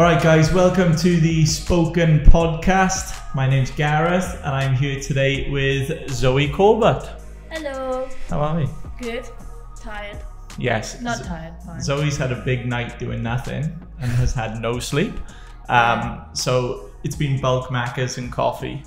All right, guys, welcome to the Spoken Podcast. My name's Gareth, and I'm here today with Zoe Corbett. Hello. How are we? Good. Tired. Yes. Not tired. Fine. Zoe's had a big night doing nothing and has had no sleep. Um, so it's been bulk Maccas and coffee.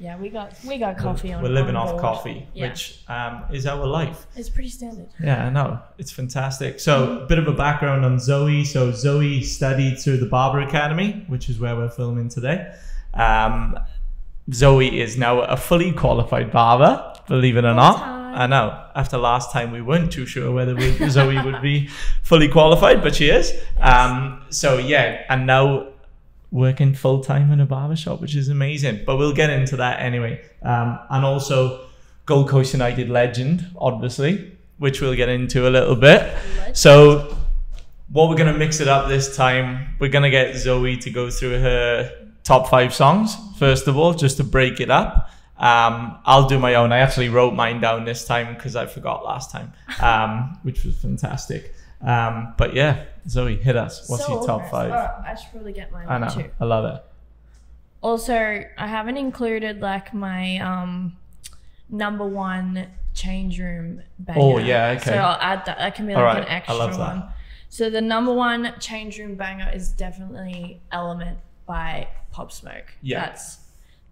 Yeah, we got we got coffee on. We're living on off board. coffee, Yeah. which um, is our life. It's pretty standard. Yeah, I know. It's fantastic. So, a bit of a background on Zoe. So, Zoe studied through the Barber Academy, which is where we're filming today. Um, Zoe is now a fully qualified barber, believe it or not. I know. After last time, we weren't too sure whether we, Zoe would be fully qualified, but she is. Um, so, yeah, and now working full time in a barber shop, which is amazing. But we'll get into that anyway. Um, and also, Gold Coast United legend, obviously, which we'll get into a little bit. So, what we're gonna mix it up this time, we're gonna get Zoe to go through her top five songs first of all, just to break it up. Um, I'll do my own. I actually wrote mine down this time because I forgot last time, um, which was fantastic. Um, but yeah, Zoe, hit us. What's So your top five? Oh, I should probably get mine I know, too. I love it. Also, I haven't included like my um number one change room banger. Oh, yeah, okay. So I'll add that. That can be like right, an I extra love that. one. So the number one change room banger is definitely Element by Pop Smoke. Yeah. That's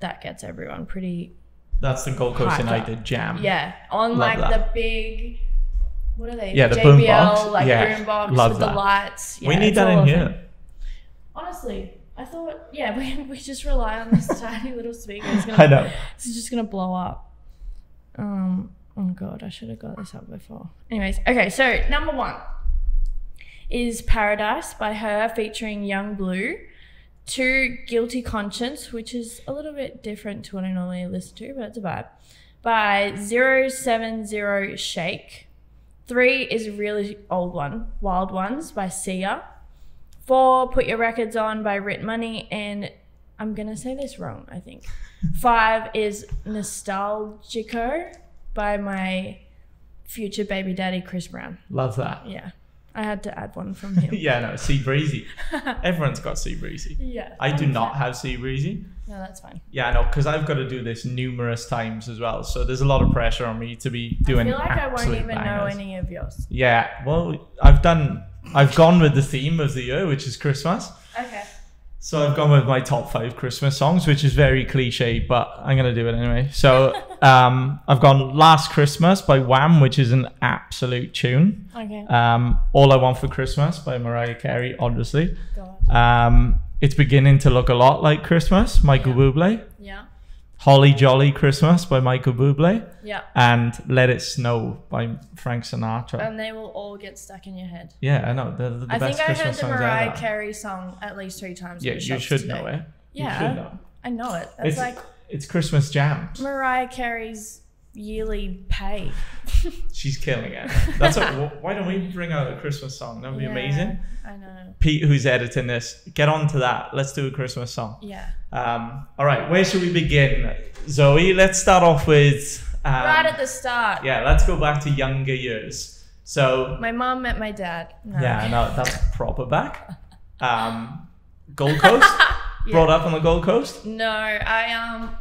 that gets everyone pretty That's the Gold Coast up. United jam. Yeah, on Love like that. the big, what are they? Yeah, the JBL, boombox. like Yeah, boombox love with that. the lights. we need that in here. Honestly, I thought, yeah, we, we just rely on this tiny little speaker. It's, I gonna, know. it's just gonna blow up. Um. Oh god, I should have got this up before. Anyways, okay. So number one is Paradise by her featuring Young Blue. Two Guilty Conscience, which is a little bit different to what I normally listen to, but it's a vibe. By 070 Shake. Three is a really old one, Wild Ones by Sia. Four, Put Your Records On by Ritt Momney. And I'm going to say this wrong, I think. Five is Nostalgico by my future baby daddy, Chris Brown. Love that. Yeah. I had to add one from him. Yeah, no, C Breezy. Everyone's got C Breezy. yeah. I do not have C Breezy. No, that's fine. Yeah, no, because I've got to do this numerous times as well. So there's a lot of pressure on me to be doing. I feel like I won't even know any of yours. Yeah, well, I've done. I've gone with the theme of the year, which is Christmas. Okay. So I've gone with my top five Christmas songs, which is very cliche, but I'm gonna do it anyway. So um, I've gone "Last Christmas" by Wham, which is an absolute tune. Okay. Um, "All I Want for Christmas" by Mariah Carey, obviously. Um, it's beginning to look a lot like Christmas, Michael Yeah. Bublé. Yeah. Holly Jolly Christmas by Michael Bublé. Yeah. And Let It Snow by Frank Sinatra. And they will all get stuck in your head. yeah, I know. They're the I best think I heard the Mariah. Carey song at least three times. Yeah, you should today. know it. Yeah. You should know. I know it. That's It's, like it's Christmas jams. Mariah Carey's yearly pay. She's killing it. That's a, why don't we bring out a Christmas song? That would be Yeah, amazing. I know. Pete, who's editing this, get on to that. Let's do a Christmas song. Yeah. Um, all right, where should we begin? Zoe, let's start off with. Um, right at the start. yeah, let's go back to younger years. So, My mom met my dad. No. yeah, know that's proper back. Um, Gold Coast? Brought up on the Gold Coast? No, I um,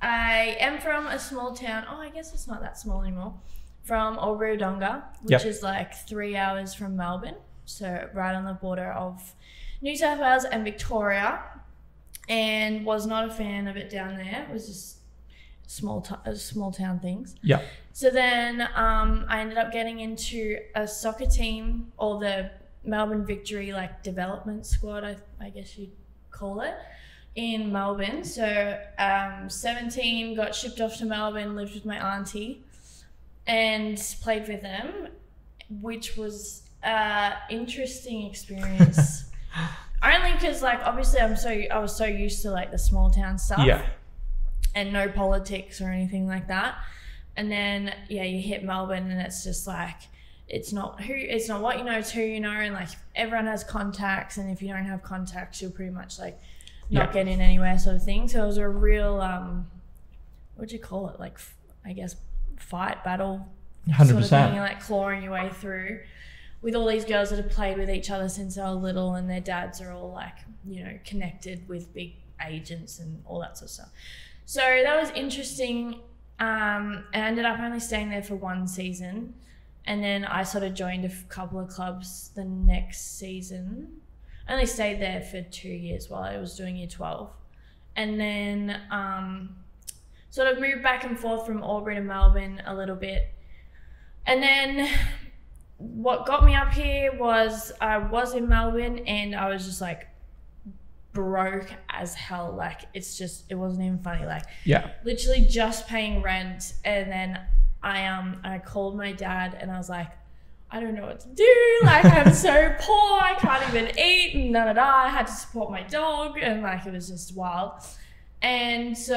I am from a small town. Oh, I guess it's not that small anymore. From Albury-Wodonga, which Yep. is like three hours from Melbourne, so right on the border of New South Wales and Victoria. And was not a fan of it down there. It was just small, t- uh, small town things. Yeah. So then um, I ended up getting into a soccer team or the Melbourne Victory like development squad, I, I guess you'd call it, in Melbourne. So um, 17, got shipped off to Melbourne, lived with my auntie, and played with them, which was an interesting experience. Only because, like, obviously, I'm so I was so used to like the small town stuff Yeah. and no politics or anything like that. And then yeah, you hit Melbourne and it's just like it's not who it's not what you know, it's who you know, and like everyone has contacts, and if you don't have contacts, you'll pretty much like not Yeah. get in anywhere, sort of thing. So it was a real um, what'd you call it? Like i guess fight battle Hundred sort of thing, like clawing your way through. with all these girls that have played with each other since they were little, and their dads are all like, you know, connected with big agents and all that sort of stuff. So that was interesting. Um, and I ended up only staying there for one season. And then I sort of joined a couple of clubs the next season. I only stayed there for two years while I was doing year 12. And then um, sort of moved back and forth from Auburn to Melbourne a little bit. And then what got me up here was I was in Melbourne and I was just like broke as hell. Like it's just it wasn't even funny. Like Yeah. literally just paying rent and then I um I called my dad and I was like, I don't know what to do. Like I'm so poor, I can't even eat and da da da. I had to support my dog and like it was just wild. And so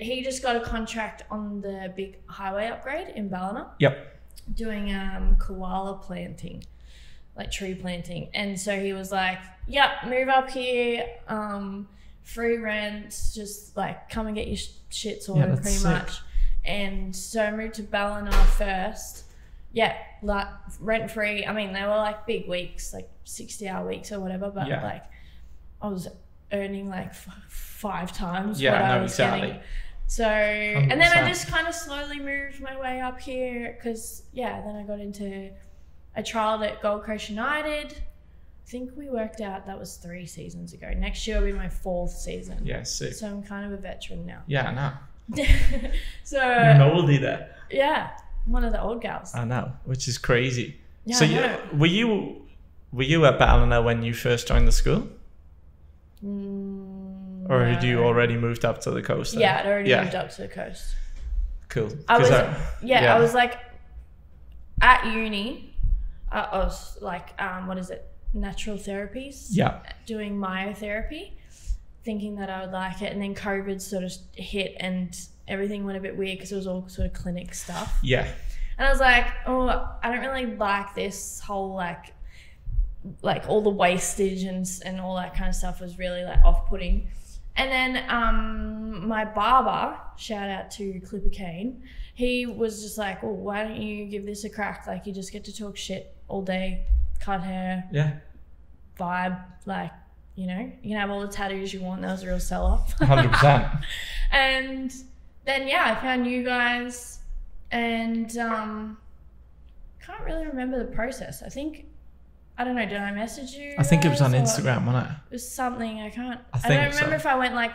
he just got a contract on the big highway upgrade in Ballina Yep. doing um, koala planting, like tree planting. And so he was like, "Yep, move up here, um, free rent, just like come and get your sh- shit sorted, that's pretty sick. much." And so I moved to Ballina first. Yeah, like rent free. I mean, they were like big weeks, like sixty hour weeks or whatever. But Yeah. like, I was earning like f- five times Yeah, what I no, was exactly. getting. So, and then I just kind of slowly moved my way up here because, yeah, then I got into a trial at Gold Coast United. I think we worked out that was three seasons ago. Next year will be my fourth season. Yeah, sick. So I'm kind of a veteran now. Yeah, I know. so, You're an oldie there. yeah, one of the old gals. I know, which is crazy. Yeah, so you, were you were you at Ballina when you first joined the school, Mm, or had you already moved up to the coast? then? Yeah, I'd already Yeah. moved up to the coast. Cool. I was, yeah, yeah. I was like at uni. I, I was like, um, what is it? Natural therapies. Yeah. Doing myotherapy, thinking that I would like it, and then COVID sort of hit, and everything went a bit weird because it was all sort of clinic stuff. Yeah. And I was like, oh, I don't really like this whole like, like all the wastage and and all that kind of stuff was really like off putting. And then um, my barber, shout out to Clipper Kane, he was just like, well, why don't you give this a crack? Like you just get to talk shit all day, cut hair, Yeah. vibe, like. You know, you can have all the tattoos you want. That was a real sell off. Hundred percent. and then yeah, I found you guys, and um, can't really remember the process. I think I don't know. Did I message you? I think it was on Instagram, wasn't it? It was something I can't. I I, don't remember so. if I went like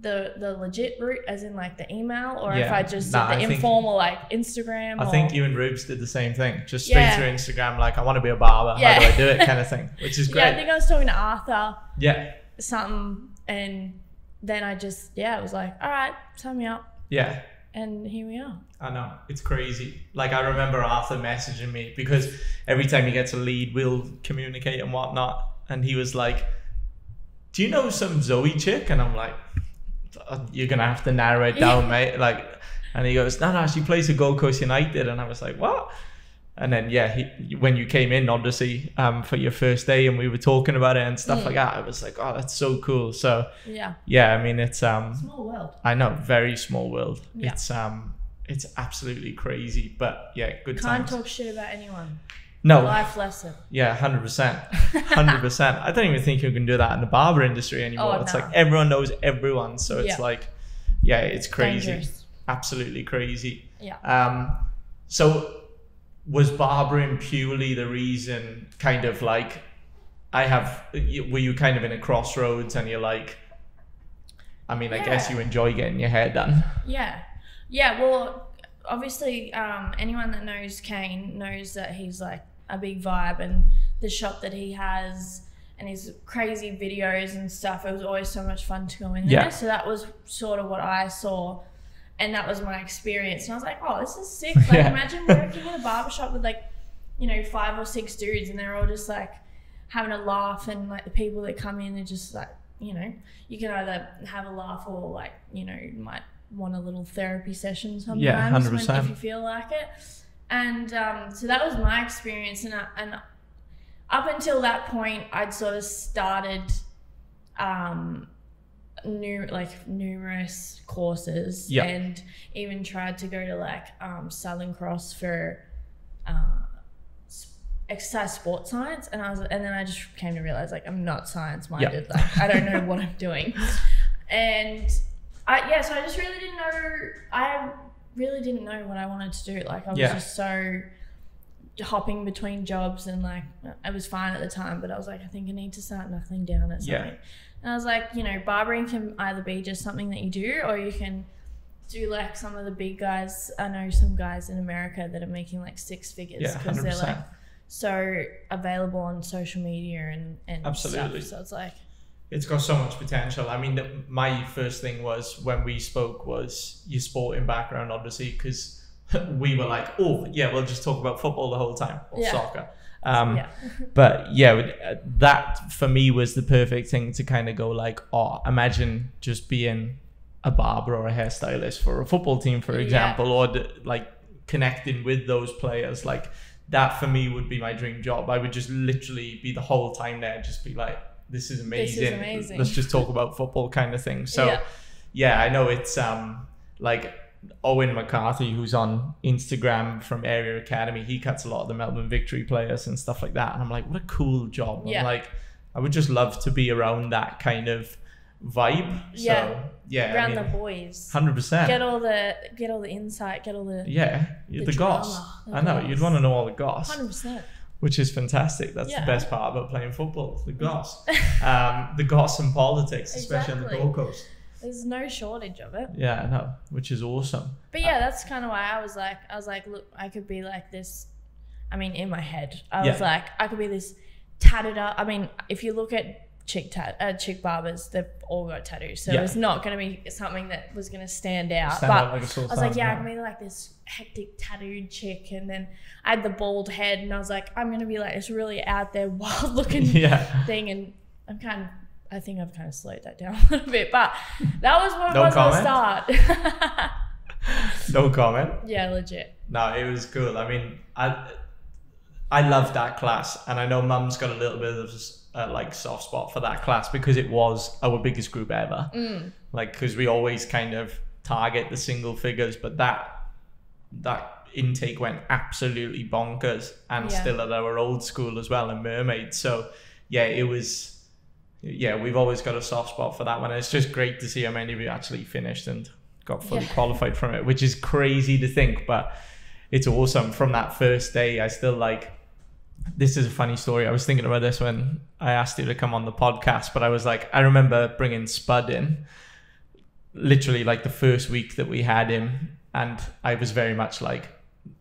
the the legit route, as in like the email, or if I just Nah, did I the think- informal like Instagram. I or, think you and Rubes did the same thing. Just straight Yeah. through Instagram, like I want to be a barber. Yeah. How do I do it? Kind of thing, which is great. Yeah, I think I was talking to Arthur Yeah. something, and then I just yeah, I was like, all right, sign me up, Yeah. and here we are. I know it's crazy. Like I remember Arthur messaging me because every time he gets a lead, we'll communicate and whatnot. And he was like, "Do you know some Zoe chick?" And I'm like, "Uh, "You're gonna have to narrow it down, mate." Like, and he goes, "No, no, she plays at Gold Coast United." And I was like, "What?" And then yeah, he, when you came in, obviously, um, for your first day, and we were talking about it and stuff Mm. like that, I was like, "Oh, that's so cool." So Yeah, yeah, I mean, it's um, small world. I know, very small world. Yeah. It's um, it's absolutely crazy, but yeah, good Can't times. talk shit about anyone. No, Life lesson. yeah, hundred percent, hundred percent. I don't even think you can do that in the barber industry anymore. Oh, it's no. like everyone knows everyone, so it's Yeah. like, yeah, it's crazy, Dangerous. absolutely crazy. Yeah. Um, so was barbering purely the reason? Kind of like, I have. Were you kind of in a crossroads, and you're like, I mean, I guess you enjoy getting your hair done. Yeah. Yeah, well, obviously, um, anyone that knows Kane knows that he's like a big vibe and the shop that he has and his crazy videos and stuff. It was always so much fun to go in there. Yeah. So that was sort of what I saw. And that was my experience. And I was like, oh, this is sick. Like, Yeah. imagine working in a barbershop with like, you know, five or six dudes and they're all just like having a laugh. And like the people that come in they're just like, you know, you can either have a laugh or like, you know, you might want a little therapy session sometimes Yeah, 100%. if you feel like it. And um, so that was my experience. And, I, and up until that point, I'd sort of started um, new like numerous courses Yeah. and even tried to go to like um, Southern Cross for uh, exercise sports science, and I was, and then I just came to realize like I'm not science minded. Like I don't know what I'm doing, and I yeah. So I just really didn't know. I really didn't know what I wanted to do. Like I was Yeah. just so hopping between jobs and like I was fine at the time, but I was like, I think I need to start knuckling down at Yeah. something. And I was like, you know, barbering can either be just something that you do or you can do like some of the big guys. I know some guys in America that are making like six figures Yeah, because they're 100%. like so available on social media and, and Absolutely. stuff. So it's like, It's got so much potential. I mean, the, my first thing was when we spoke was your sporting background, obviously, because we were like, oh, yeah, we'll just talk about football the whole time or Yeah. soccer. Um, yeah. but yeah, uh, that for me was the perfect thing to kind of go like, oh, imagine just being a barber or a hairstylist for a football team, for Yeah. example, or the, like connecting with those players. Like that for me would be my dream job. I would just literally be the whole time there, just be like, this is amazing. This is amazing. Let's just talk about football kind of thing. So Yeah. yeah, I know it's um like Owen McCarthy, who's on Instagram from Area Academy, he cuts a lot of the Melbourne Victory players and stuff like that. And I'm like, what a cool job. Yeah. I'm like, I would just love to be around that kind of vibe. Yeah. So yeah, Around I the boys. hundred percent. Get all the get all the insight, get all the Yeah, the, the goss. I know goss. you'd want to know all the goss, hundred percent. Which is fantastic. That's Yeah. the best part about playing football, the goss, um, the goss and politics, especially on the Gold Coast. There's no shortage of it. Yeah, I know, which is awesome. But yeah, that's kind of why I was like, I was like, look, I could be like this. I mean, in my head, I was like, I could be this tatted up. I mean, if you look at chick tat, uh, chick barbers, they've all got tattoos, so Yeah. it's not going to be something that was going to stand out. Stand but out like I was like, yeah, I yeah. can be like this hectic tattooed chick, and then I had the bald head, and I was like, I'm going to be like this really out there, wild looking Yeah. thing, and I'm kind of. I think I've kind of slowed that down a little bit, but that was what it was comment? at the start. No comment. yeah, legit. No, it was cool. I mean, I I loved that class, and I know Mum's got a little bit of a like soft spot for that class because it was our biggest group ever. Mm. Like, because we always kind of target the single figures, but that that intake went absolutely bonkers, and Yeah. still at our old school as well in Mermaid. So, yeah, it was. Yeah, we've always got a soft spot for that one. It's just great to see how many of you actually finished and got fully Yeah. qualified from it, which is crazy to think, but it's awesome. From that first day, I still like. This is a funny story. I was thinking about this when I asked you to come on the podcast, but I was like, I remember bringing Spud in, literally like the first week that we had him, and I was very much like,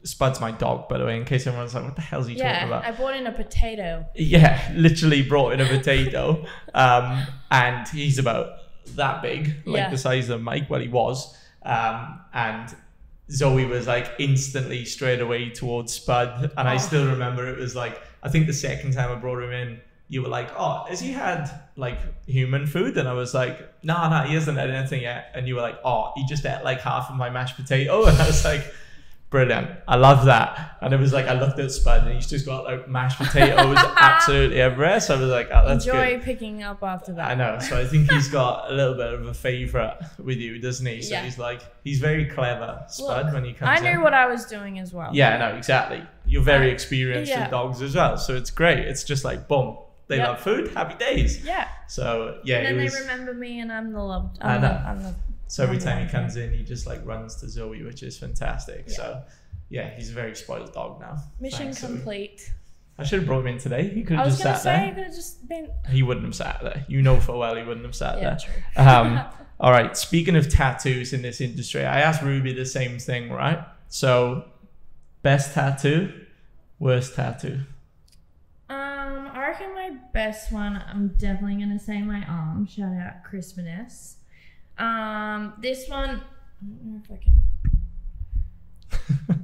Spud's my dog, by the way, in case everyone's like, what the hell's he talking Yeah, about? I brought in a potato. Yeah, literally brought in a potato. um, and he's about that big, like Yeah. the size of Mike, well, he was. Um, and Zoe was like instantly straight away towards Spud. And I Oh. still remember it was like, I think the second time I brought him in, you were like, oh, has he had like human food? And I was like, no, no, he hasn't had anything yet. And you were like, oh, he just ate like half of my mashed potato. And I was like, brilliant. I love that. And it was like, I looked at Spud and he's just got like mashed potatoes absolutely everywhere. So I was like, oh, that's Enjoy good. picking up after that. I know. So I think he's got a little bit of a favorite with you, doesn't he? So Yeah. he's like, he's very clever, Spud, Look, when he comes I in. knew what I was doing as well. Yeah, no, exactly. You're very I- experienced yeah. with dogs as well, so it's great. It's just like boom, they Yep. love food, happy days. Yeah. So yeah, and then it they remember me, and I'm the loved. I I'm, the, know. I'm the. So every time he comes in, he just like runs to Zoe, which is fantastic. Yeah. So yeah, he's a very spoiled dog now. Mission Thanks, Zoe. complete. I should have brought him in today. He could I have was just sat say there. you could have just been. He wouldn't have sat there. You know for well he wouldn't have sat Yeah, there. true. Um, all right. Speaking of tattoos in this industry, I asked Ruby the same thing, right? So, best tattoo, worst tattoo. Um, I reckon my best one. I'm definitely gonna say my arm. Shout out Chris Vaness. Um, this one. I don't know if I can.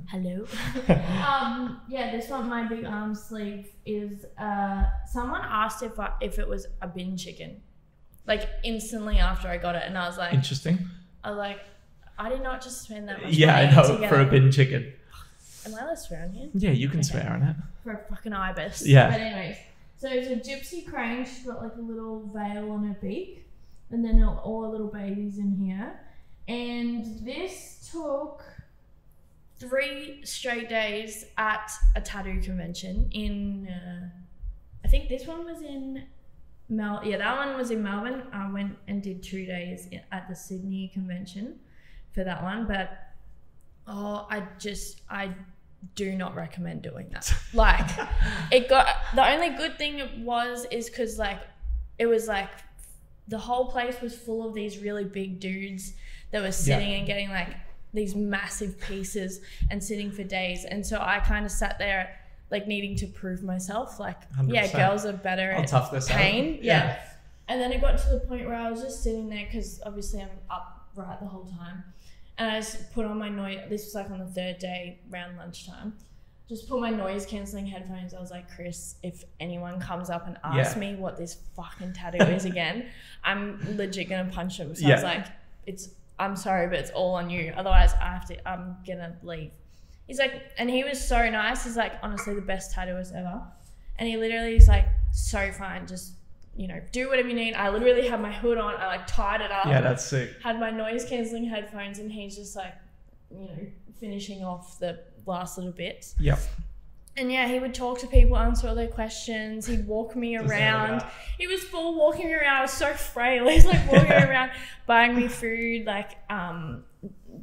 Hello. um, yeah, this one, my big arm sleeve is. Uh, someone asked if I, if it was a bin chicken, like instantly after I got it, and I was like, Interesting. I was like, I did not just spend that much. Yeah, I know to get for a bin chicken. Am I allowed to swear on here? Yeah, you can Okay. swear on it. for a fucking ibis. Yeah. But anyways, so it's a gypsy crane. She's got like a little veil on her beak, and then all, little babies in here. And this took three straight days at a tattoo convention in. Uh, I think this one was in Mel. Yeah, that one was in Melbourne. I went and did two days at the Sydney convention for that one, but oh, I just I do not recommend doing that. Like, it got the only good thing it was is because like it was like the whole place was full of these really big dudes that were sitting and getting like these massive pieces and sitting for days. And so I kind of sat there like needing to prove myself. Like, yeah, 100%. girls are better I'll at this pain. Yeah. And then it got to the point where I was just sitting there because obviously I'm upright the whole time. And I just put on my noise. This was like on the third day around lunchtime. Just put my noise cancelling headphones. I was like, Chris, if anyone comes up and asks Yeah. me what this fucking tattoo is again, I'm legit gonna punch them. So I was like, it's I'm sorry, but it's all on you. Otherwise, I have to. I'm gonna leave. He's like, and he was so nice. He's like, honestly, the best tattooist ever. And he literally is like, so fine, just you know, do whatever you need. I literally had my hood on. I like tied it up. Yeah, that's sick. had my noise cancelling headphones, and he's just like, you know, finishing off the last little bits. Yep. And yeah, he would talk to people, answer all their questions. He'd walk me around. He was full walking around. I was so frail. He's like walking around, buying me food, like um,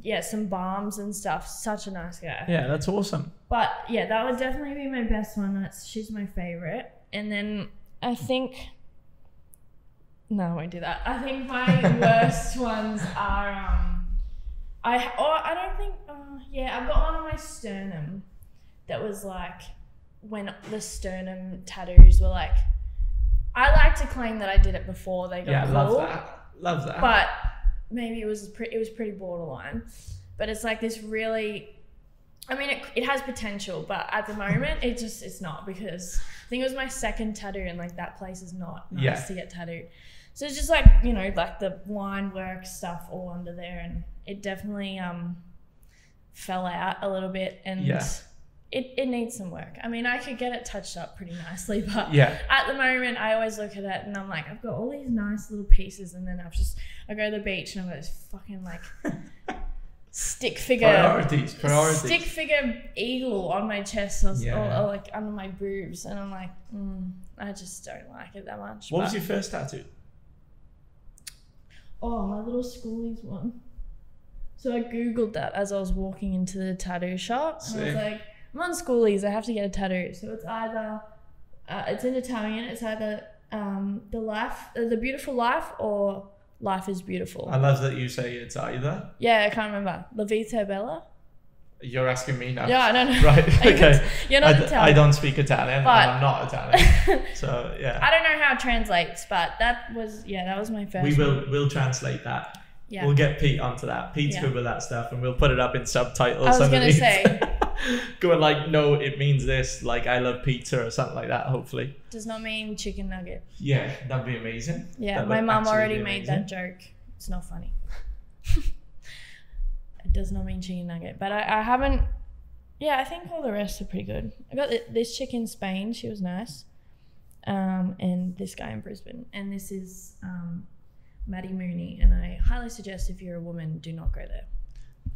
yeah, some balms and stuff. Such a nice guy. Yeah, that's awesome. But yeah, that would definitely be my best one. That's she's my favorite. And then I think no, I won't do that. I think my worst ones are um I oh I don't think uh, yeah, I've got one on my sternum that was like when the sternum tattoos were like I like to claim that I did it before they got Yeah, cool love that. Love that. but maybe it was pretty. it was pretty borderline. But it's like this really. I mean, it, it has potential, but at the moment, it just it's not because I think it was my second tattoo, and like that place is not nice Yeah. to get tattooed. So it's just like you know, like the line work stuff all under there, and it definitely um fell out a little bit, and Yeah. it it needs some work. I mean, I could get it touched up pretty nicely, but yeah. at the moment, I always look at it and I'm like, I've got all these nice little pieces, and then I've just I go to the beach and I've got this fucking like stick figure, Priorities. Priorities. stick figure eagle on my chest or, or- Yeah. or, like under my boobs, and I'm like, mm, I just don't like it that much. What was your first tattoo? Oh, my little schoolies one. So I googled that as I was walking into the tattoo shop, and I was like, I'm on schoolies. I have to get a tattoo. So it's either, uh, it's in Italian. It's either um, the life, uh, the beautiful life, or life is beautiful. I love that you say it's either. yeah, I can't remember. La vita bella. You're asking me now. Yeah, I don't know. Right. Okay. You're I, not d- Italian. I don't speak Italian, But- and I'm not Italian. So yeah, I don't know how it translates, but that was yeah, that was my first. we will we'll translate that. Yeah. We'll get Pete onto that. Pete's Yeah. good with that stuff, and we'll put it up in subtitles. I was gonna say. Going like, no, it means this. Like, I love pizza or something like that. Hopefully, Does not mean chicken nugget. yeah, that'd be amazing. Yeah, That my actually already made that joke. It's not funny. it does not mean chicken nugget, but I, I haven't. Yeah, I think all the rest are pretty good. I got this chick in Spain. She was nice. Um, and this guy in Brisbane. And this is um, Maddie Mooney. And I highly suggest if you're a woman, do not go there.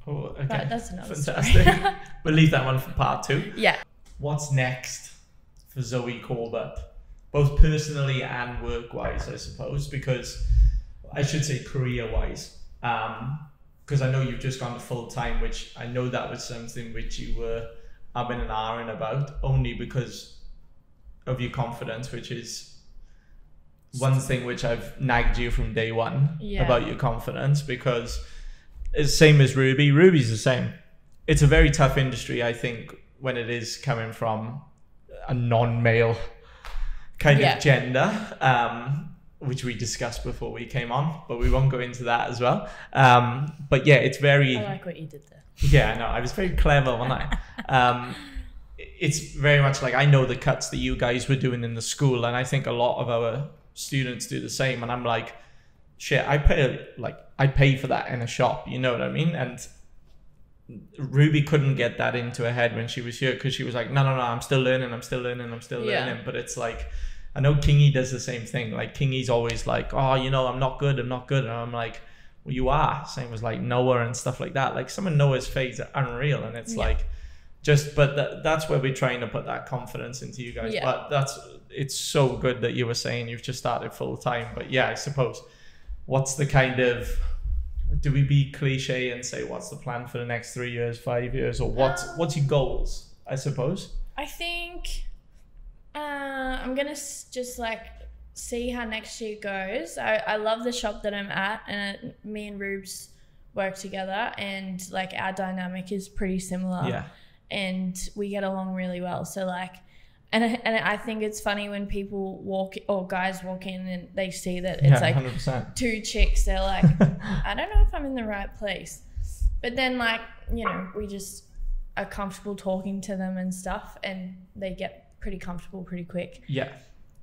Oh, okay. But that's another Fantastic. we'll leave that one for part two. yeah. What's next for Zoe Corbett, both personally and work wise, I suppose, because I should say career wise. Because um, I know you've just gone to full time, which I know that was something which you were umming and ahhing about, only because of your confidence, which is one thing which I've nagged you from day one Yeah. about your confidence because it's same as Ruby. Ruby's the same. It's a very tough industry, I think, when it is coming from a non-male kind Yeah. of gender, um, which we discussed before we came on, but we won't go into that as well. Um, but yeah, it's very I like what you did there. yeah, I know. I was very clever, wasn't I? Um, it's very much like I know the cuts that you guys were doing in the school, and I think a lot of our students do the same. And I'm like, shit, I pay like I pay for that in a shop. You know what I mean? And Ruby couldn't get that into her head when she was here because she was like, no, no, no, I'm still learning, I'm still learning, I'm still Yeah. learning. But it's like, I know Kingy does the same thing. Like Kingy's always like, oh, you know, I'm not good, I'm not good, and I'm like, you are. Same as like Noah and stuff like that. Like some of Noah's fades are unreal, and it's Yeah. like just. But that, that's where we're trying to put that confidence into you guys. Yeah. But that's it's so good that you were saying you've just started full time. But yeah, I suppose what's the kind of do we be cliche and say what's the plan for the next three years, five years, or what's Um, what's your goals? I suppose. I think uh, I'm gonna just like see how next year goes. I, I love the shop that I'm at, and uh, me and Rubes work together, and like our dynamic is pretty similar. yeah. And we get along really well. So like, and and I think it's funny when people walk or guys walk in and they see that it's yeah, like hundred percent. two chicks. They're like, I don't know if I'm in the right place. But then like you know we just are comfortable talking to them and stuff, and they get pretty comfortable pretty quick. Yeah.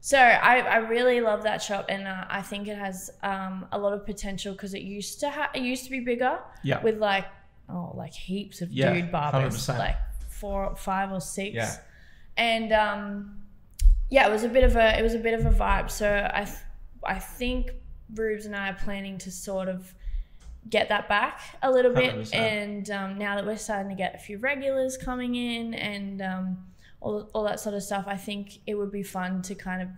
So I, I really love that shop, and uh, I think it has um, a lot of potential because it used to ha- it used to be bigger Yeah. with like oh like heaps of Yeah, dude barbers 100%. like four five or six Yeah. and um yeah it was a bit of a it was a bit of a vibe so i th- i think rubes and i are planning to sort of get that back a little bit 100%. and um, now that we're starting to get a few regulars coming in and um, all, all that sort of stuff i think it would be fun to kind of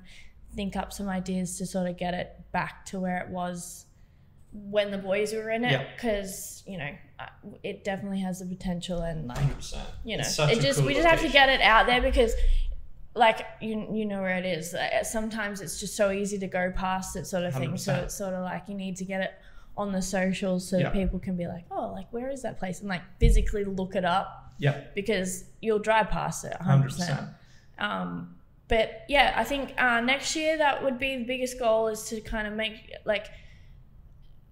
think up some ideas to sort of get it back to where it was when the boys were in it because you know it definitely has the potential and like Hundred percent. you know it just cool we just have to get it out there because like you you know where it is. Sometimes it's just so easy to go past it sort of thing. So it's sort of like you need to get it on the socials so that people can be like oh like where is that place? And like physically look it up Yeah. because you'll drive past it 100%, Hundred percent. um, but yeah, I think uh, next year that would be the biggest goal is to kind of make like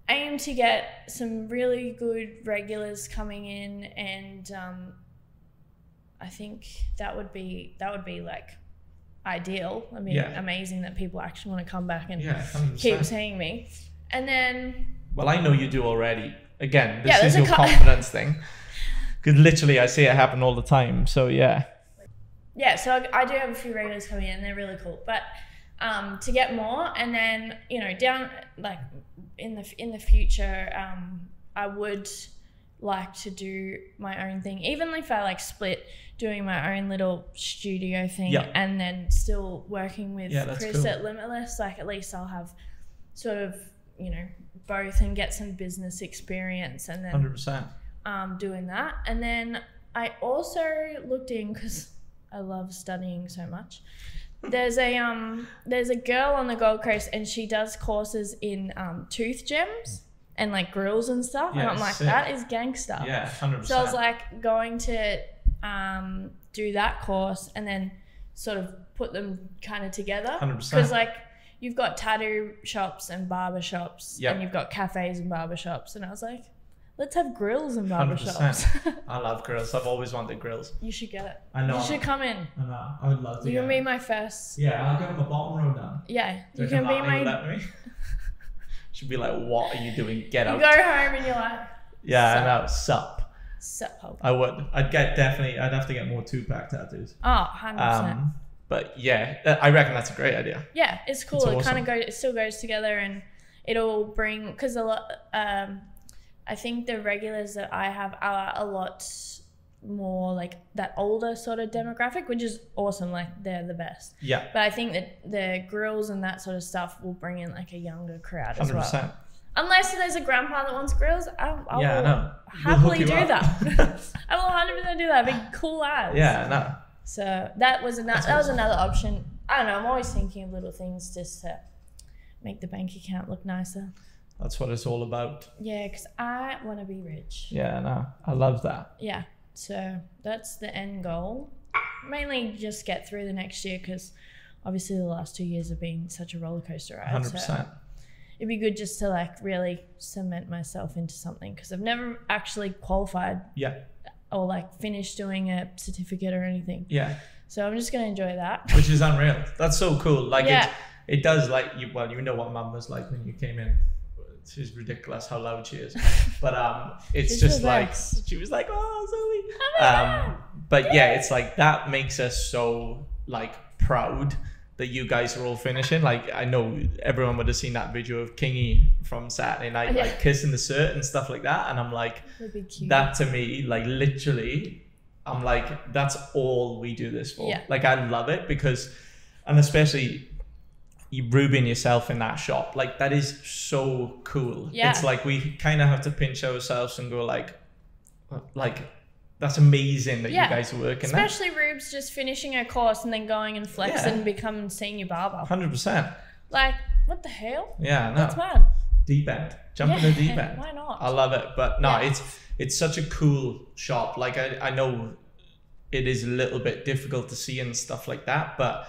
aim to get some really good regulars coming in, and um, I think that would be that would be like ideal. I mean, Yeah. amazing that people actually want to come back and Yeah. Keep seeing me, and then Well, I know you do already. Again, this Yeah, is your cou- confidence thing. Because literally, I see it happen all the time. So yeah. yeah, so I, I do have a few regulars coming in. They're really cool, but um, to get more, and then you know, down like in the in the future, um, I would like to do my own thing, even if I like split doing my own little studio thing, Yeah. and then still working with Yeah, Chris cool. at Limitless. Like at least I'll have sort of you know both and get some business experience, and then Hundred percent. um, doing that. And then I also looked in because I love studying so much. There's a um, there's a girl on the Gold Coast, and she does courses in um, tooth gems and like grills and stuff. and I'm like, sick. that is gangster. Yeah. Hundred So I was like going to um, do that course and then sort of put them kind of together. 100%. Because like you've got tattoo shops and barber shops Yep. and you've got cafes and barber shops. And I was like, let's have grills and barber shops. I love grills. I've always wanted grills. you should get it. I know. You should come in. I know. I would love to. You can be my first. Yeah, I'll give him a bottom row down. Yeah, Do you can be my. would let me? She'd be like, "What are you doing? Get up. You out!" go home and you're like, yeah, Sup. I know. Sup. sup, hope. I would. I'd get definitely. I'd have to get more Tupac tattoos. Oh, 100%. Um, but yeah, I reckon that's a great idea. yeah, it's cool. It's it awesome. kind of goes, it still goes together, and it'll bring because a lot. Um, I think the regulars that I have are a lot more like that older sort of demographic, which is awesome. Like they're the best. Yeah, But I think that the grills and that sort of stuff will bring in like a younger crowd as hundred well. percent. Unless there's a grandpa that wants grills, I'll, I Yeah, I will know. We'll happily do up. that. I will 100% do that. Big cool ads. yeah, no. So that was another that was another option. I don't know. I'm always thinking of little things just to make the bank account look nicer. That's what it's all about. Yeah, because I want to be rich. Yeah, no. I love that. Yeah. So that's the end goal. Mainly just get through the next year because obviously the last two years have been such a roller coaster ride. Hundred So percent. it'd be good just to like really cement myself into something because I've never actually qualified Yeah, or like finished doing a certificate or anything. yeah. So I'm just gonna enjoy that. Which is unreal. That's so cool. Like Yeah. it, it does. Like you. Well, you know what Mum was like when you came in. She's ridiculous how loud she is. But um, it's just like she was like, oh Zoe. Um, but yeah, it's like that makes us so like proud that you guys are all finishing. Like I know everyone would have seen that video of Kingy from Saturday night, Yeah. like kissing the cert and stuff like that. And I'm like, Would be cute. that to me, like literally, I'm like, that's all we do this for. Yeah. Like I love it because, and especially you Ruben yourself in that shop, like that is so cool. Yeah. It's like we kind of have to pinch ourselves and go like, like that's amazing that Yeah. you guys are working there. Especially Rubes just finishing her course and then going and flexing Yeah. and becoming senior barber. Hundred percent. Like, what the hell? Yeah, no. That's mad. deep end. Jump in the deep end. why not? I love it. But no, Yeah. it's it's such a cool shop. Like I, I know it is a little bit difficult to see and stuff like that, but it's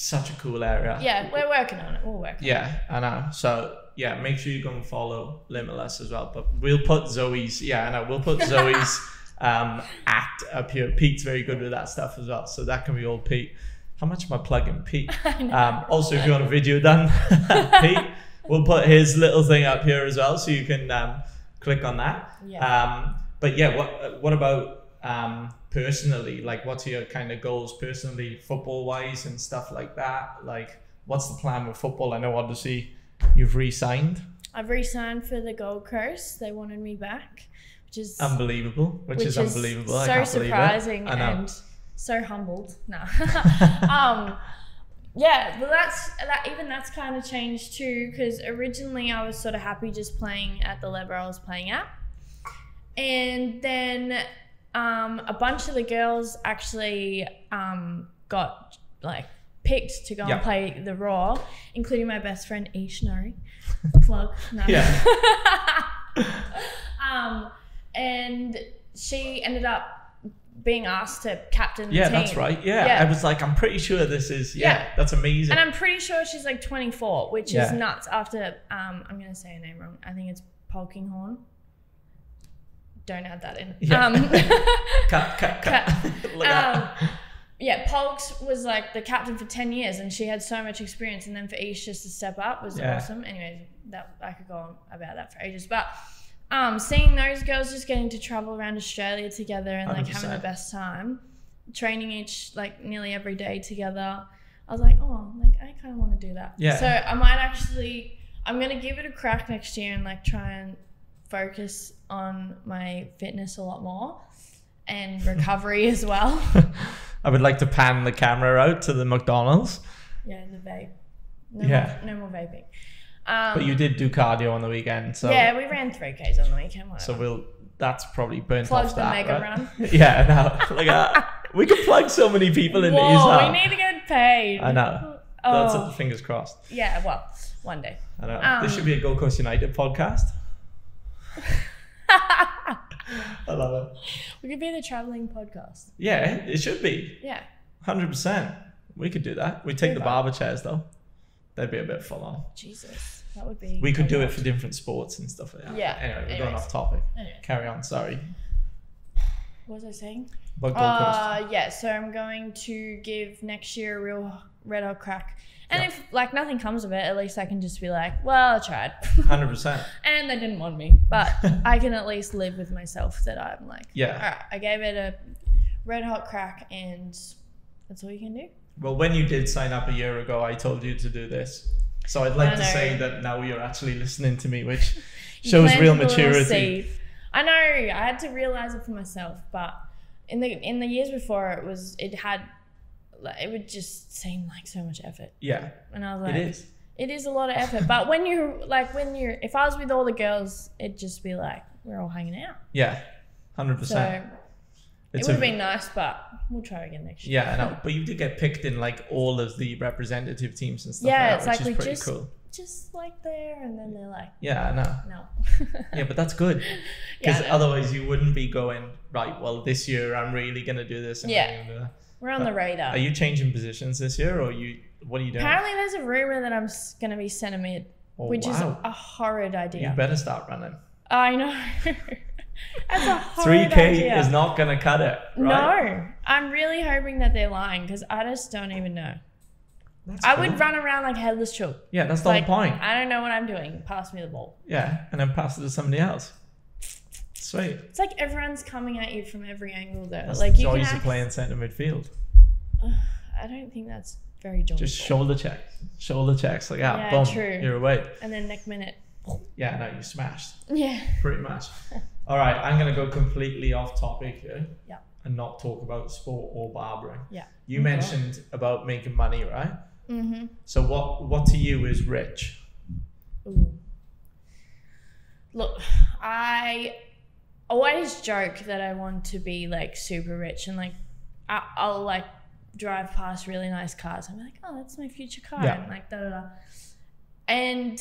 such a cool area. Yeah, we're working on it. We'll work. Yeah, I know. So yeah, make sure you go and follow Limitless as well. But we'll put Zoe's yeah, I know, we'll put Zoe's um act up here. Pete's very good with that stuff as well. So that can be all Pete. How much am I plugging Pete? Um, also, if you want a video done, Pete, we'll put his little thing up here as well, so you can um, click on that. Yeah. Um, but yeah, what what about um, personally? Like, what's your kind of goals personally, football wise, and stuff like that? Like, what's the plan with football? I know obviously you've re-signed, I've re-signed for the Gold Coast. They wanted me back, which is unbelievable, which, is, unbelievable. I So can't believe it. surprising and so humbled. No. um, yeah, well, that's that. Even that's kind of changed too, because originally I was sort of happy just playing at the level I was playing at, and then um, a bunch of the girls actually um, got like picked to go Yeah. and play the Roar, including my best friend Ishnari. Plug. No. Yeah. um, and she ended up being asked to captain the Yeah, that's right. Yeah. Yeah. I was like, I'm pretty sure this is. Yeah, Yeah. that's amazing. And I'm pretty sure she's like 24, which Yeah. is nuts. After um, I'm gonna say her name wrong. I think it's Polkinghorne. Don't add that in. Yeah. Um, cut, cut, cut. Out. um, yeah, Polks was like the captain for 10 years and she had so much experience. And then for Ish just to step up was Yeah. awesome. Anyways, that I could go on about that for ages. But um, seeing those girls just getting to travel around Australia together and like having the best time, training each like nearly every day together, I was like, oh, like I kind of want to do that. Yeah. So I might actually, I'm gonna give it a crack next year and like try and focus on my fitness a lot more and recovery as well. I would like to pan the camera out to the McDonald's. Yeah, the vape. No Yeah. More, no more vaping. Um, But you did do cardio on the weekend, so yeah, we ran three k's on the weekend. Whatever. so we'll that's probably burnt Plug off the that. mega right? run. yeah, no, like uh, we could plug so many people into Whoa, we need to get paid. I know. That's Oh, it, fingers crossed. yeah. Well, one day. I know. Um, this should be a Gold Coast United podcast. I love it. We could be the traveling podcast. Yeah, it should be. Yeah. Hundred percent. We could do that. We take the barber chairs though. That'd be a bit full on. Jesus, that would be. We could do it for different sports and stuff like that. Yeah, Anyway, we're going off topic. Anyway, Carry on. Sorry. what was I saying? But Gold Coast. Uh, yeah. So I'm going to give next year a real red hot crack. And Yeah. if like nothing comes of it, at least I can just be like, well, I tried. Hundred percent. and they didn't want me, but I can at least live with myself that I'm like, Yeah. all right, I gave it a red hot crack, and that's all you can do. Well, when you did sign up a year ago, I told you to do this. So I'd like to say that now you're actually listening to me, which shows real maturity. I know. I had to realize it for myself, but in the in the years before, it was it had like, it would just seem like so much effort, Yeah, and I was like, it is. It is a lot of effort, but when you like when you're if I was with all the girls, it'd just be like we're all hanging out. Yeah, hundred So percent. it would have been nice, but we'll try again next year. yeah, I know. But you did get picked in like all of the representative teams and stuff. Yeah, like it's that, like which we is pretty just- cool. Just like there, and then they're like, Yeah, I know. no. Yeah, but that's good because know. otherwise you wouldn't be going right. Well, this year I'm really gonna do this. And Yeah. I'm gonna do that." we're on the uh, radar. Are you changing positions this year, or you? What are you doing? Apparently, there's a rumor that I'm going to be centre mid, Oh, which is a horrid idea. You better start running. I know. That's a 3K idea. is not gonna cut it, right? No, I'm really hoping that they're lying because I just don't even know. That's I cool. would run around like headless chook. Yeah, that's the Like whole point. I don't know what I'm doing. Pass me the ball. Yeah, and then pass it to somebody else. Sweet. It's like everyone's coming at you from every angle though. That's like the you can act- playing centre midfield. I don't think that's very joyful. Just shoulder checks, shoulder checks. Like, ah, Yeah, boom, true. you're away. and then next minute, Yeah, no, you smashed. yeah. pretty much. All right, I'm gonna go completely off topic here. Yeah. And not talk about sport or barbering. Yeah. You Okay. mentioned about making money, right? Mm-hmm. So what what to you is rich? Ooh. Look, I always joke that I want to be like super rich and like I, I'll like drive past really nice cars. I'm like, oh, that's my future car, Yeah. and like da da da. And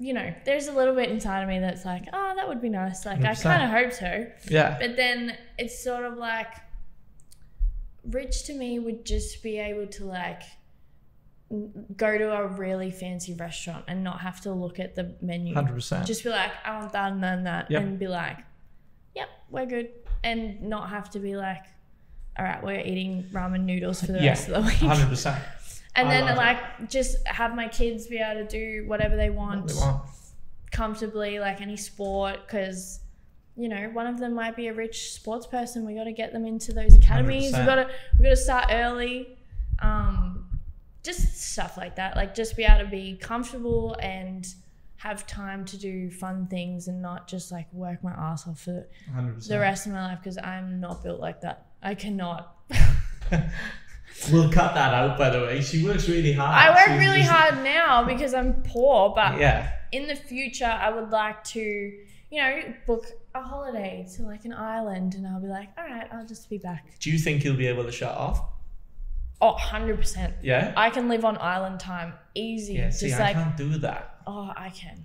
you know, there's a little bit inside of me that's like, oh, that would be nice. Like, I 100%. kind of hope so. Yeah. But then it's sort of like rich to me would just be able to like go to a really fancy restaurant and not have to look at the menu. Hundred percent. Just be like, I want that and that and that, Yep. and be like, we're good, and not have to be like, all right, we're eating ramen noodles for the Yeah. rest of the week. Hundred percent. And I then love it. like just have my kids be able to do whatever they want They want. comfortably, like any sport, because you know one of them might be a rich sports person. We got to get them into those academies. We 100%. got to we got to start early. Um, just stuff like that. Like just be able to be comfortable and have time to do fun things and not just like work my ass off for Hundred the rest of my life because I'm not built like that. I cannot. We'll cut that out, by the way. She works really hard. I work really just- hard now because I'm poor, but Yeah. in the future, I would like to, you know, book a holiday to like an island and I'll be like, all right, I'll just be back. Do you think you'll be able to shut off? Oh, 100%. Yeah. I can live on island time easy. Yeah. See, just I like, can't do that. Oh, I can.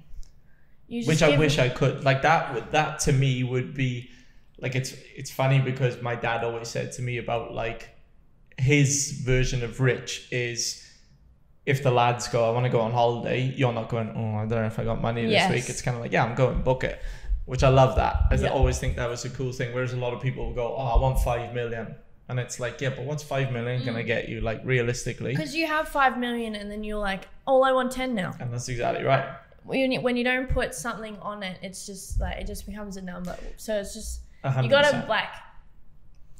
Which I wish I could. Like that would that to me would be like it's it's funny because my dad always said to me about like his version of rich is if the lads go, I want to go on holiday, you're not going, Oh, I don't know if I got money this Yes. week. It's kinda like, Yeah, I'm going, book it. Which I love that. I Yeah. always think that was a cool thing. Whereas a lot of people will go, Oh, I want five million. And it's like, yeah, but what's five million Mm. gonna get you, like realistically? Because you have five million and then you're like, oh, I want 10 now. And that's exactly right. When you, when you don't put something on it, it's just like, it just becomes a number. So it's just, A you gotta like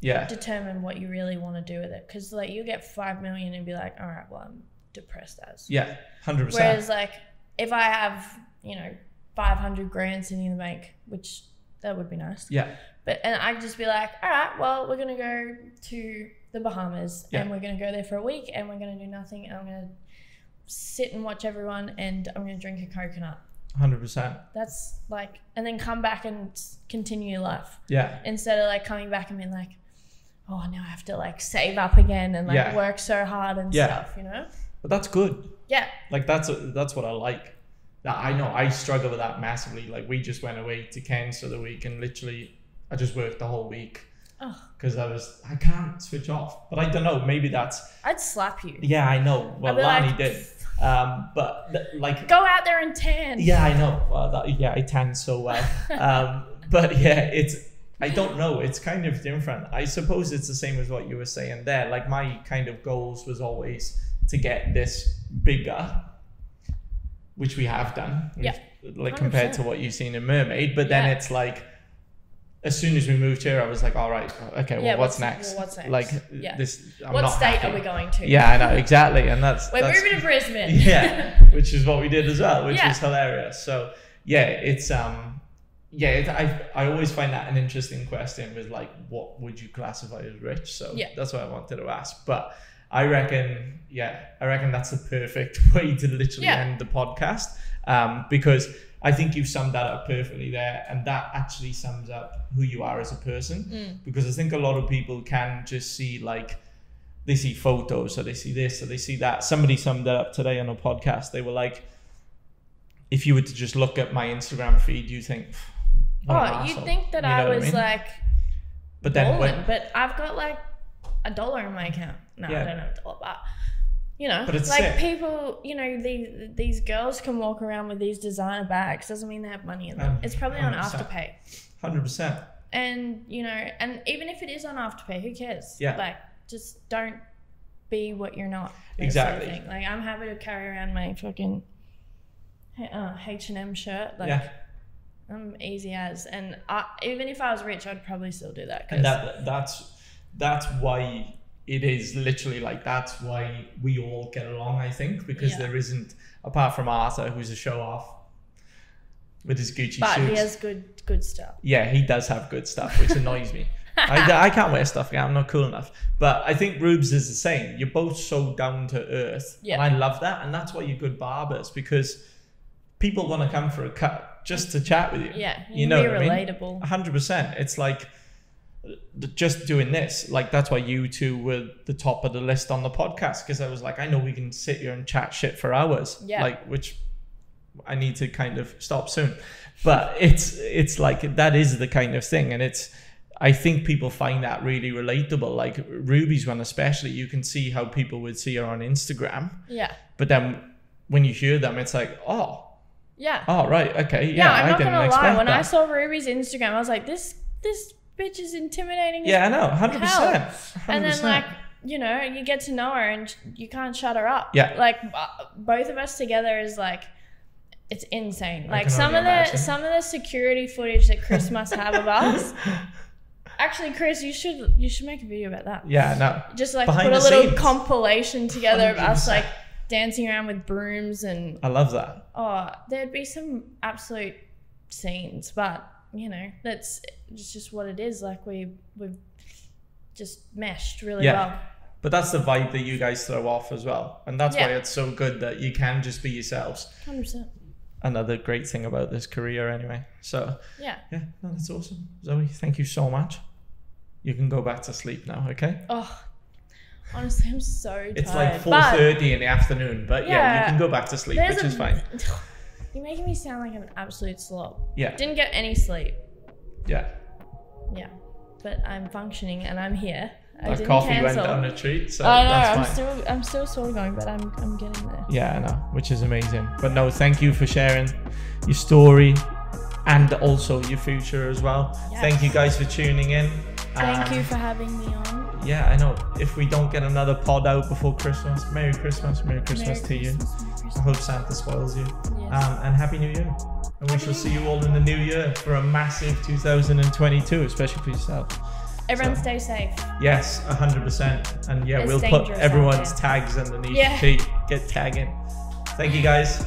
Yeah. determine what you really want to do with it. Because like you get five million and be like, all right, well, I'm depressed as. Yeah. Hundred percent. Whereas like if I have you know five hundred grand sitting in the bank, which that would be nice. Yeah. But and I'd just be like, all right, well, we're gonna go to the Bahamas and we're gonna go there for a week and we're gonna do nothing and I'm gonna sit and watch everyone and I'm gonna drink a coconut. Hundred percent. That's like, and then come back and continue your life Yeah. instead of like coming back and being like, oh, now I have to like save up again and like Yeah. work so hard and Yeah. stuff, you know? But that's good. Yeah. Like that's that's what I like. That I know I struggle with that massively. Like we just went away to Cairns for the week and literally I just worked the whole week because I was I can't switch off. But I don't know. Maybe that's I'd slap you. yeah. I know. Well, Lani like, did. Um, but th- like Go out there and tan. yeah, I know. Well, that, yeah, I tan so well. Um, but yeah, it's I don't know. It's kind of different. I suppose it's the same as what you were saying there. Like my kind of goals was always to get this bigger, which we have done. Yeah. Like compared to what you've seen in Mermaid, but then Yeah. it's like. As soon as we moved here, I was like, "All right, okay. Well, Yeah, what's, what's- next? well, what's next? Like Yeah. this. I'm what state happy. are we going to? Yeah, I know exactly, and that's We're that's, moving to Brisbane. yeah, which is what we did as well, which Yeah. was hilarious. So yeah, it's um, yeah, it, I I always find that an interesting question with like, what would you classify as rich? So Yeah. that's what I wanted to ask. But I reckon, yeah, I reckon that's the perfect way to literally Yeah. end the podcast, um, because I think you've summed that up perfectly there, and that actually sums up who you are as a person. Mm. Because I think a lot of people can just see like they see photos or they see this or they see that. Somebody summed it up today on a podcast. They were like, if you were to just look at my Instagram feed, you think, Oh, you'd asshole." think that You know I was mean? like but then when, but I've got like a dollar in my account. No, Yeah. I don't have a dollar, but you know, But it's like sick. people, you know, these these girls can walk around with these designer bags. Doesn't mean they have money in them. Um, it's probably on 100%. Afterpay. hundred percent, and you know and even if it is on afterpay who cares Yeah. like just don't be what you're not Exactly. sort of like i'm happy to carry around my fucking uh, h&m shirt like yeah, i'm easy as and I, even if i was rich i'd probably still do that and that that's that's why it is literally like that's why we all get along. I think because Yeah. there isn't apart from Arthur, who's a show off with his Gucci But shoes. he has good good stuff. Yeah, he does have good stuff, which annoys me. I, I can't wear stuff. I'm not cool enough. But I think Rubes is the same. You're both so down to earth. Yeah. And I love that. And that's why you're good barbers because people want to come for a cut just to chat with you. Yeah, You know be what I mean? relatable. 100%. It's like just doing this. Like, that's why you two were the top of the list on the podcast because I was like, I know we can sit here and chat shit for hours. Yeah. Like, which I need to kind of stop soon. But it's it's like that is the kind of thing, and it's I think people find that really relatable. Like Ruby's one, especially, you can see how people would see her on Instagram, Yeah, but then when you hear them, it's like, oh, yeah, oh, right, okay, yeah, yeah. I'm I not didn't gonna lie. When that. I saw Ruby's Instagram, I was like, this this bitch is intimidating. yeah, I know, hundred percent, And then like you know, you get to know her and you can't shut her up. Yeah. Like uh, both of us together is like it's insane. Like some of the some of the security footage that Chris must have of us. Actually, Chris, you should you should make a video about that. yeah, no, Just like Behind put a little scenes. compilation together of us like dancing around with brooms and I love that. oh, there'd be some absolute scenes, but you know, that's it's just what it is. Like we we've just meshed really Yeah. well. But that's the vibe that you guys throw off as well, and that's why it's so good that you can just be yourselves. Hundred percent. Another great thing about this career, anyway. So. Yeah. Yeah, no, that's awesome. Zoe, thank you so much. You can go back to sleep now, okay? Oh, honestly, I'm so tired. It's like four thirty in the afternoon, but yeah, you can go back to sleep, which a- is fine. You're making me sound like an absolute slob. Yeah, Didn't get any sleep. yeah. Yeah, but I'm functioning and I'm here. I didn't coffee cancel. went down a treat, so I know. that's I'm fine. still I'm still sort of going, but I'm I'm getting there. yeah, I know, which is amazing. But no, thank you for sharing your story and also your future as well. Thank you guys for tuning in. Thank Um, you for having me on. Yeah, I know. If we don't get another pod out before Christmas, Merry Christmas, Merry Christmas Merry to you. Christmas, I hope Santa spoils you. Yes. Um, and happy new year. And we shall see you all in the new year for a massive 2022 especially for yourself. Everyone so- stay safe. yes 100% and yeah It's we'll put everyone's tags underneath Yeah. to get tagging. Thank you guys